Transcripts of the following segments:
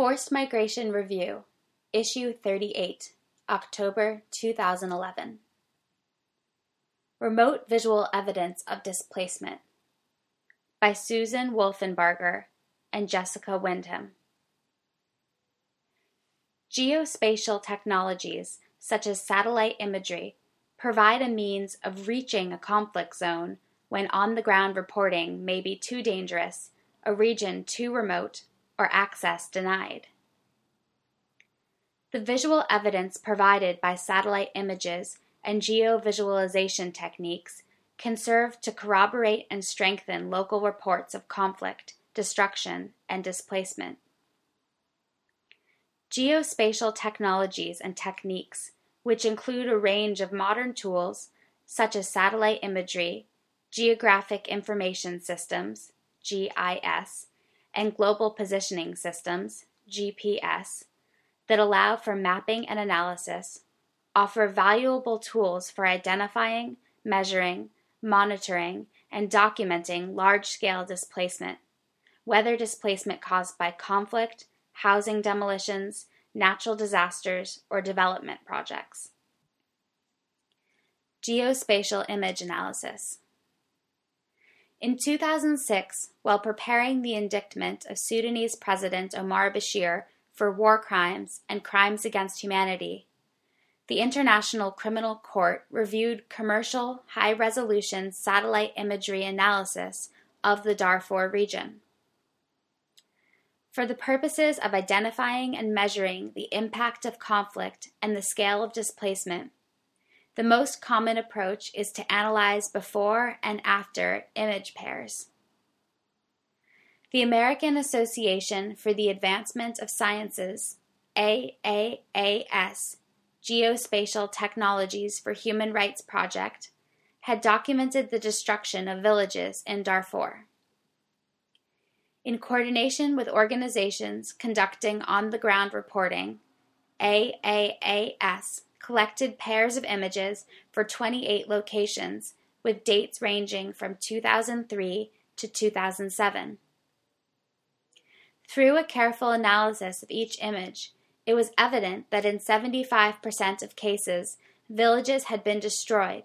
Forced Migration Review, Issue 38, October 2011. Remote Visual Evidence of Displacement by Susan Wolfenbarger and Jessica Wyndham. Geospatial technologies, such as satellite imagery, provide a means of reaching a conflict zone when on the ground reporting may be too dangerous, a region too remote, or access denied. The visual evidence provided by satellite images and geovisualization techniques can serve to corroborate and strengthen local reports of conflict, destruction, and displacement. Geospatial technologies and techniques, which include a range of modern tools such as satellite imagery, geographic information systems, GIS, and global positioning systems, GPS, that allow for mapping and analysis, offer valuable tools for identifying, measuring, monitoring, and documenting large scale displacement, whether displacement caused by conflict, housing demolitions, natural disasters, or development projects. Geospatial image analysis. In 2006, while preparing the indictment of Sudanese President Omar Bashir for war crimes and crimes against humanity, the International Criminal Court reviewed commercial high resolution satellite imagery analysis of the Darfur region for the purposes of identifying and measuring the impact of conflict and the scale of displacement. The most common approach is to analyze before and after image pairs. The American Association for the Advancement of Sciences, AAAS, Geospatial Technologies for Human Rights Project, had documented the destruction of villages in Darfur in coordination with organizations conducting on the ground reporting, AAAS collected pairs of images for 28 locations with dates ranging from 2003 to 2007. Through a careful analysis of each image, it was evident that in 75% of cases, villages had been destroyed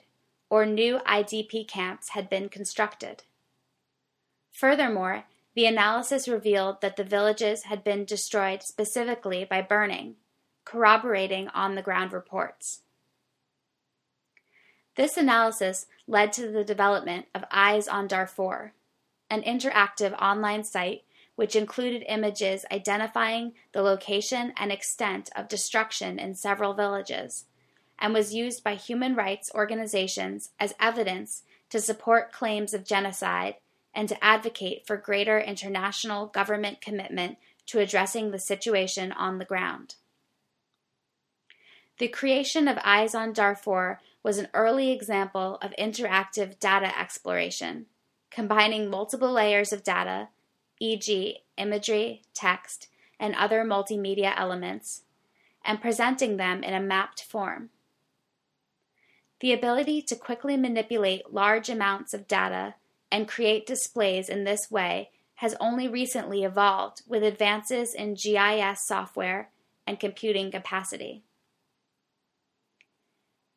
or new IDP camps had been constructed. Furthermore, the analysis revealed that the villages had been destroyed specifically by burning, corroborating on the ground reports. This analysis led to the development of Eyes on Darfur, an interactive online site which included images identifying the location and extent of destruction in several villages, and was used by human rights organizations as evidence to support claims of genocide and to advocate for greater international government commitment to addressing the situation on the ground. The creation of Eyes on Darfur was an early example of interactive data exploration, combining multiple layers of data, e.g., imagery, text, and other multimedia elements, and presenting them in a mapped form. The ability to quickly manipulate large amounts of data and create displays in this way has only recently evolved with advances in GIS software and computing capacity.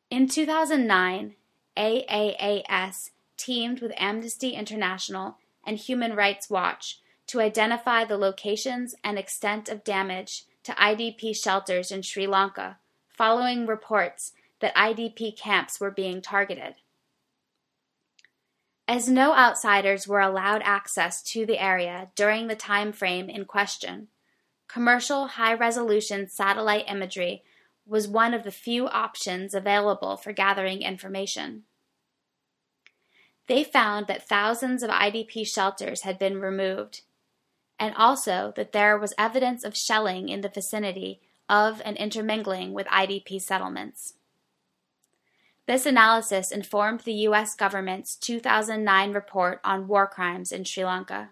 In 2009, AAAS teamed with Amnesty International and Human Rights Watch to identify the locations and extent of damage to IDP shelters in Sri Lanka following reports that IDP camps were being targeted. As no outsiders were allowed access to the area during the time frame in question, commercial high resolution satellite imagery was one of the few options available for gathering information. They found that thousands of IDP shelters had been removed, and also that there was evidence of shelling in the vicinity of and intermingling with IDP settlements. This analysis informed the U.S. government's 2009 report on war crimes in Sri Lanka.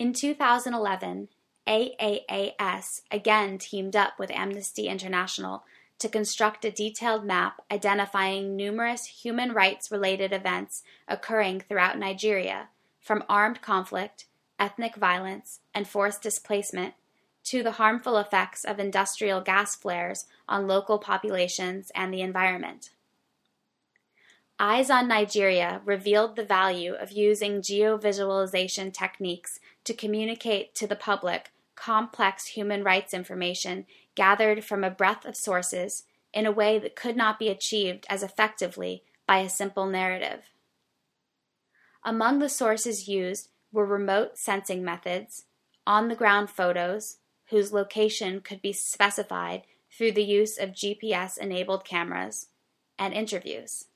In 2011, AAAS again teamed up with Amnesty International to construct a detailed map identifying numerous human rights related events occurring throughout Nigeria, from armed conflict ethnic violence, and forced displacement to the harmful effects of industrial gas flares on local populations and the environment. Eyes on Nigeria revealed the value of using geovisualization techniques to communicate to the public complex human rights information gathered from a breadth of sources in a way that could not be achieved as effectively by a simple narrative. Among the sources used were remote sensing methods, on the ground photos, whose location could be specified through the use of GPS enabled cameras, and interviews.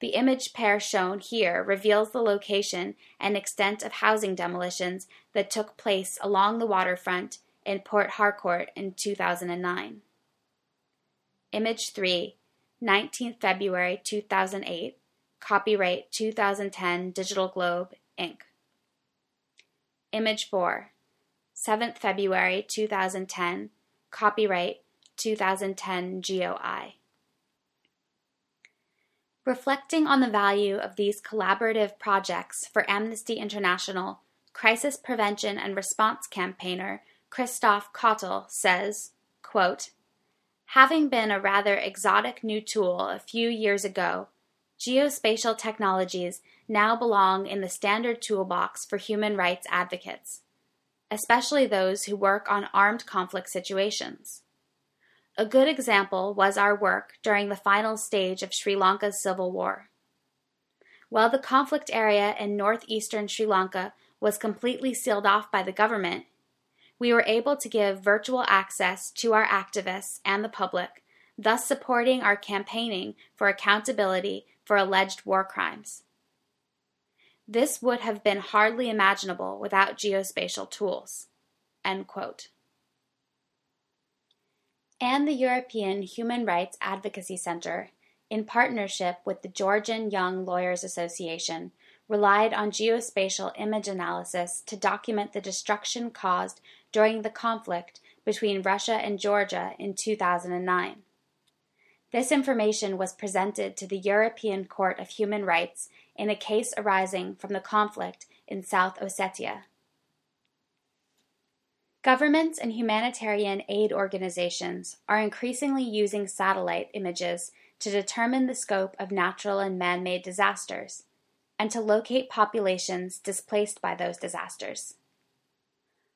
The image pair shown here reveals the location and extent of housing demolitions that took place along the waterfront in Port Harcourt in 2009. Image 3, 19th February 2008, copyright 2010 Digital Globe, Inc. Image 4, 7th February 2010, copyright 2010 GeoEye. Reflecting on the value of these collaborative projects for Amnesty International, crisis prevention and response campaigner Christoph Koettl says, quote, Having been a rather exotic new tool a few years ago, geospatial technologies now belong in the standard toolbox for human rights advocates especially those who work on armed conflict situations. A good example was our work during the final stage of Sri Lanka's civil war. While the conflict area in northeastern Sri Lanka was completely sealed off by the government, we were able to give virtual access to our activists and the public, thus supporting our campaigning for accountability for alleged war crimes. This would have been hardly imaginable without geospatial tools. And the European Human Rights Advocacy Center, in partnership with the Georgian Young Lawyers Association, relied on geospatial image analysis to document the destruction caused during the conflict between Russia and Georgia in 2009. This information was presented to the European Court of Human Rights in a case arising from the conflict in South Ossetia. Governments and humanitarian aid organizations are increasingly using satellite images to determine the scope of natural and man made disasters and to locate populations displaced by those disasters.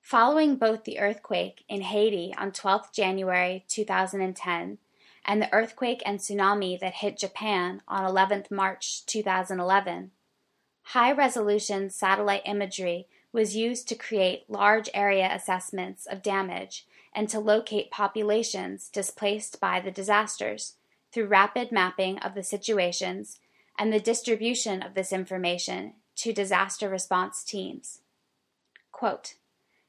Following both the earthquake in Haiti on 12 January 2010 and the earthquake and tsunami that hit Japan on 11 March 2011, high resolution satellite imagery was used to create large area assessments of damage and to locate populations displaced by the disasters through rapid mapping of the situations and the distribution of this information to disaster response teams. Quote,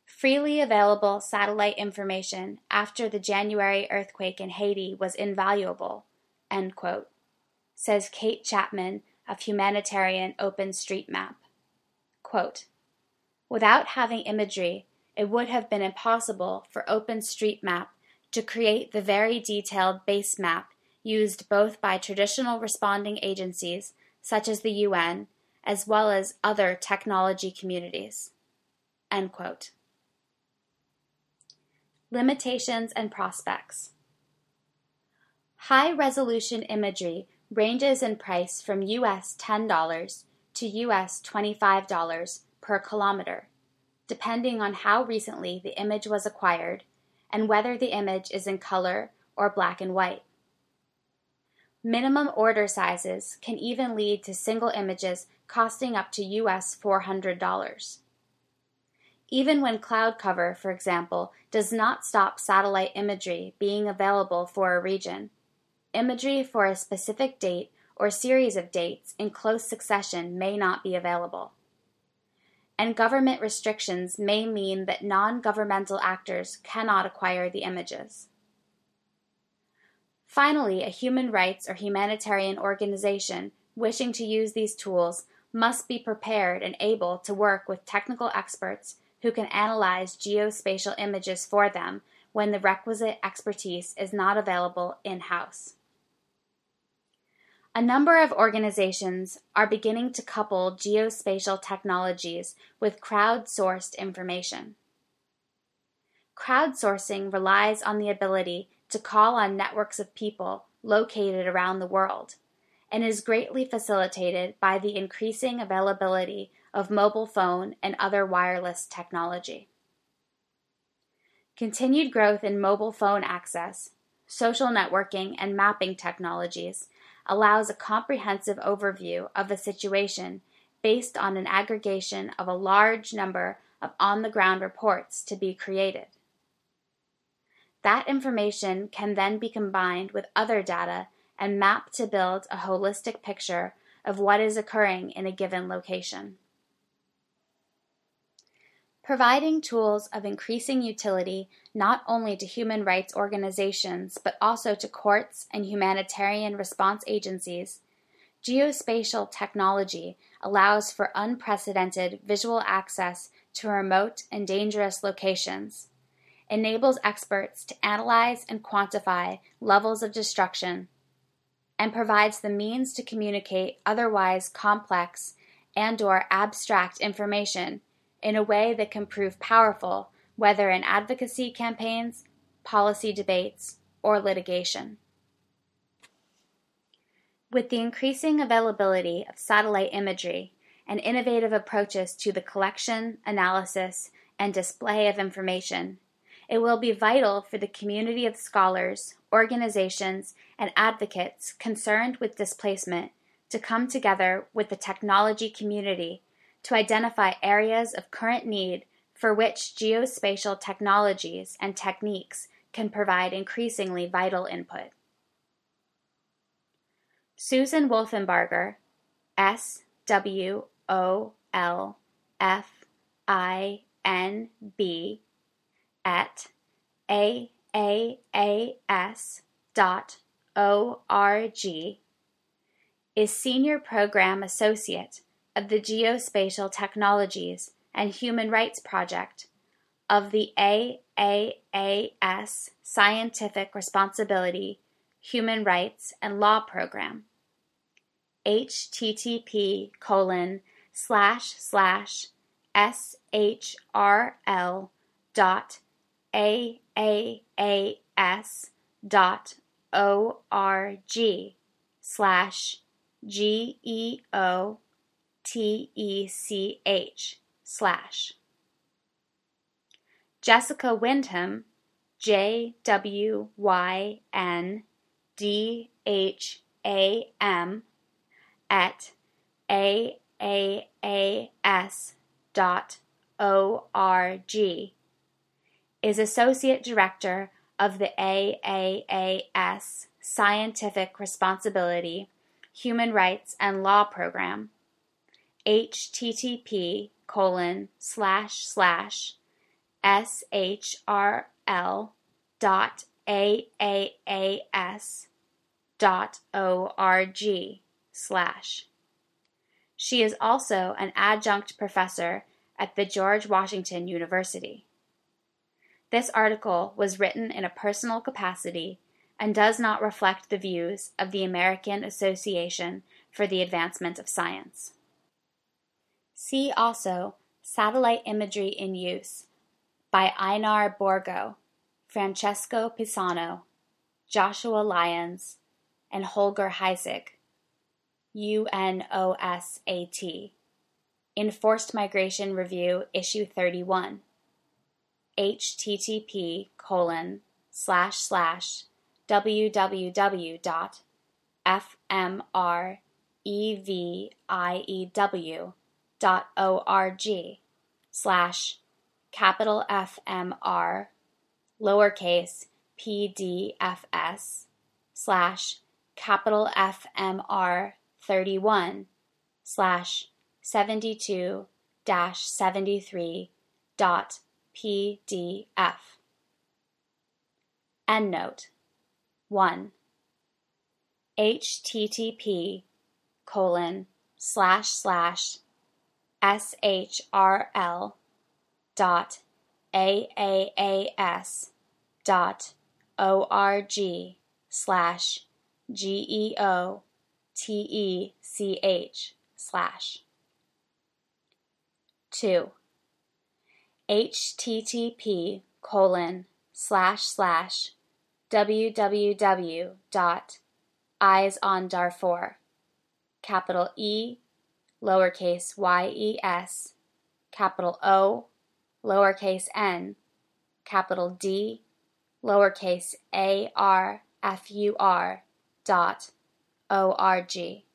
Freely available satellite information after the January earthquake in Haiti was invaluable, quote, says Kate Chapman of Humanitarian OpenStreetMap. Quote, Without having imagery, it would have been impossible for OpenStreetMap to create the very detailed base map used both by traditional responding agencies such as the UN as well as other technology communities. Limitations and prospects. High resolution imagery ranges in price from US $10 to US $25 per kilometer, depending on how recently the image was acquired and whether the image is in color or black and white. Minimum order sizes can even lead to single images costing up to US $400 even when cloud cover, for example, does not stop satellite imagery being available for a region. Imagery for a specific date or series of dates in close succession may not be available. And government restrictions may mean that non governmental actors cannot acquire the images. Finally, a human rights or humanitarian organization wishing to use these tools must be prepared and able to work with technical experts who can analyze geospatial images for them when the requisite expertise is not available in house. A number of organizations are beginning to couple geospatial technologies with crowd-sourced information. Crowdsourcing relies on the ability to call on networks of people located around the world and is greatly facilitated by the increasing availability of mobile phone and other wireless technology. Continued growth in mobile phone access, social networking, and mapping technologies allows a comprehensive overview of the situation based on an aggregation of a large number of on the ground reports to be created. That information can then be combined with other data and mapped to build a holistic picture of what is occurring in a given location. Providing tools of increasing utility not only to human rights organizations but also to courts and humanitarian response agencies, geospatial technology allows for unprecedented visual access to remote and dangerous locations, enables experts to analyze and quantify levels of destruction, and provides the means to communicate otherwise complex and or abstract information in a way that can prove powerful, whether in advocacy campaigns, policy debates, or litigation. With the increasing availability of satellite imagery and innovative approaches to the collection, analysis, and display of information, it will be vital for the community of scholars, organizations, and advocates concerned with displacement to come together with the technology community to identify areas of current need for which geospatial technologies and techniques can provide increasingly vital input. Susan Wolfenbarger, S W O L F I N B, at AAAS dot O-R-G, is Senior Program Associate of the Geospatial Technologies and Human Rights Project of the AAAS Scientific Responsibility, Human Rights, and Law Program. http colon slash slash shrl dot aaas dot org slash G E O T E C H slash. Jessica Wyndham, J W Y N D H A M at A A A S dot O R G is Associate Director of the AAAS Scientific Responsibility, Human Rights and Law Program, http colon slash slash shrl dot aaas dot org slash. She is also an adjunct professor at the George Washington University. This article was written in a personal capacity and does not reflect the views of the American Association for the Advancement of Science. See also Satellite Imagery in Use by Einar Bjorgo, Francesco Pisano, Joshua Lyons, and Holger Heisig, UNOSAT, in Forced Migration Review, Issue 31 http colon slash slash www.fmreview dot org slash capital FMR lowercase pdfs slash capital FMR 31 slash 72 dash 73 dot PDF. Endnote 1. http colon slash slash shrl dot aaas dot org slash geo T E C H slash. 2. http colon slash slash www dot eyes on Darfur capital E lowercase y e s capital O lowercase n capital D lowercase a r f u r dot o r g.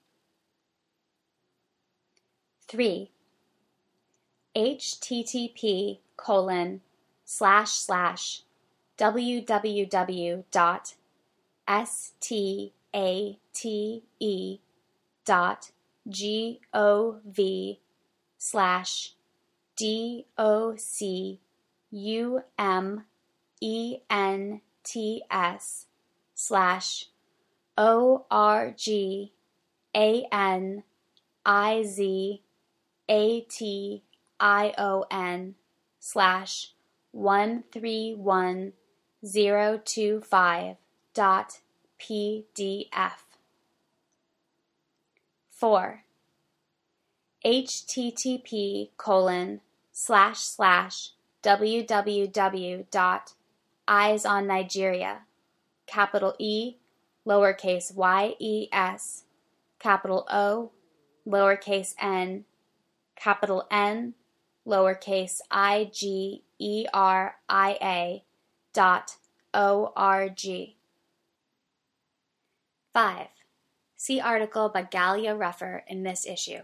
3 http colon slash slash www dot state dot gov slash d o c u m e n t s slash o r g a n i z a t i o n slash one three one zero two five dot pdf. 4. http colon slash slash www dot eyes capital E lowercase y e s capital O lowercase n capital N lowercase i g e r i a dot o r g. 5. See article by Galya Ruffer in this issue.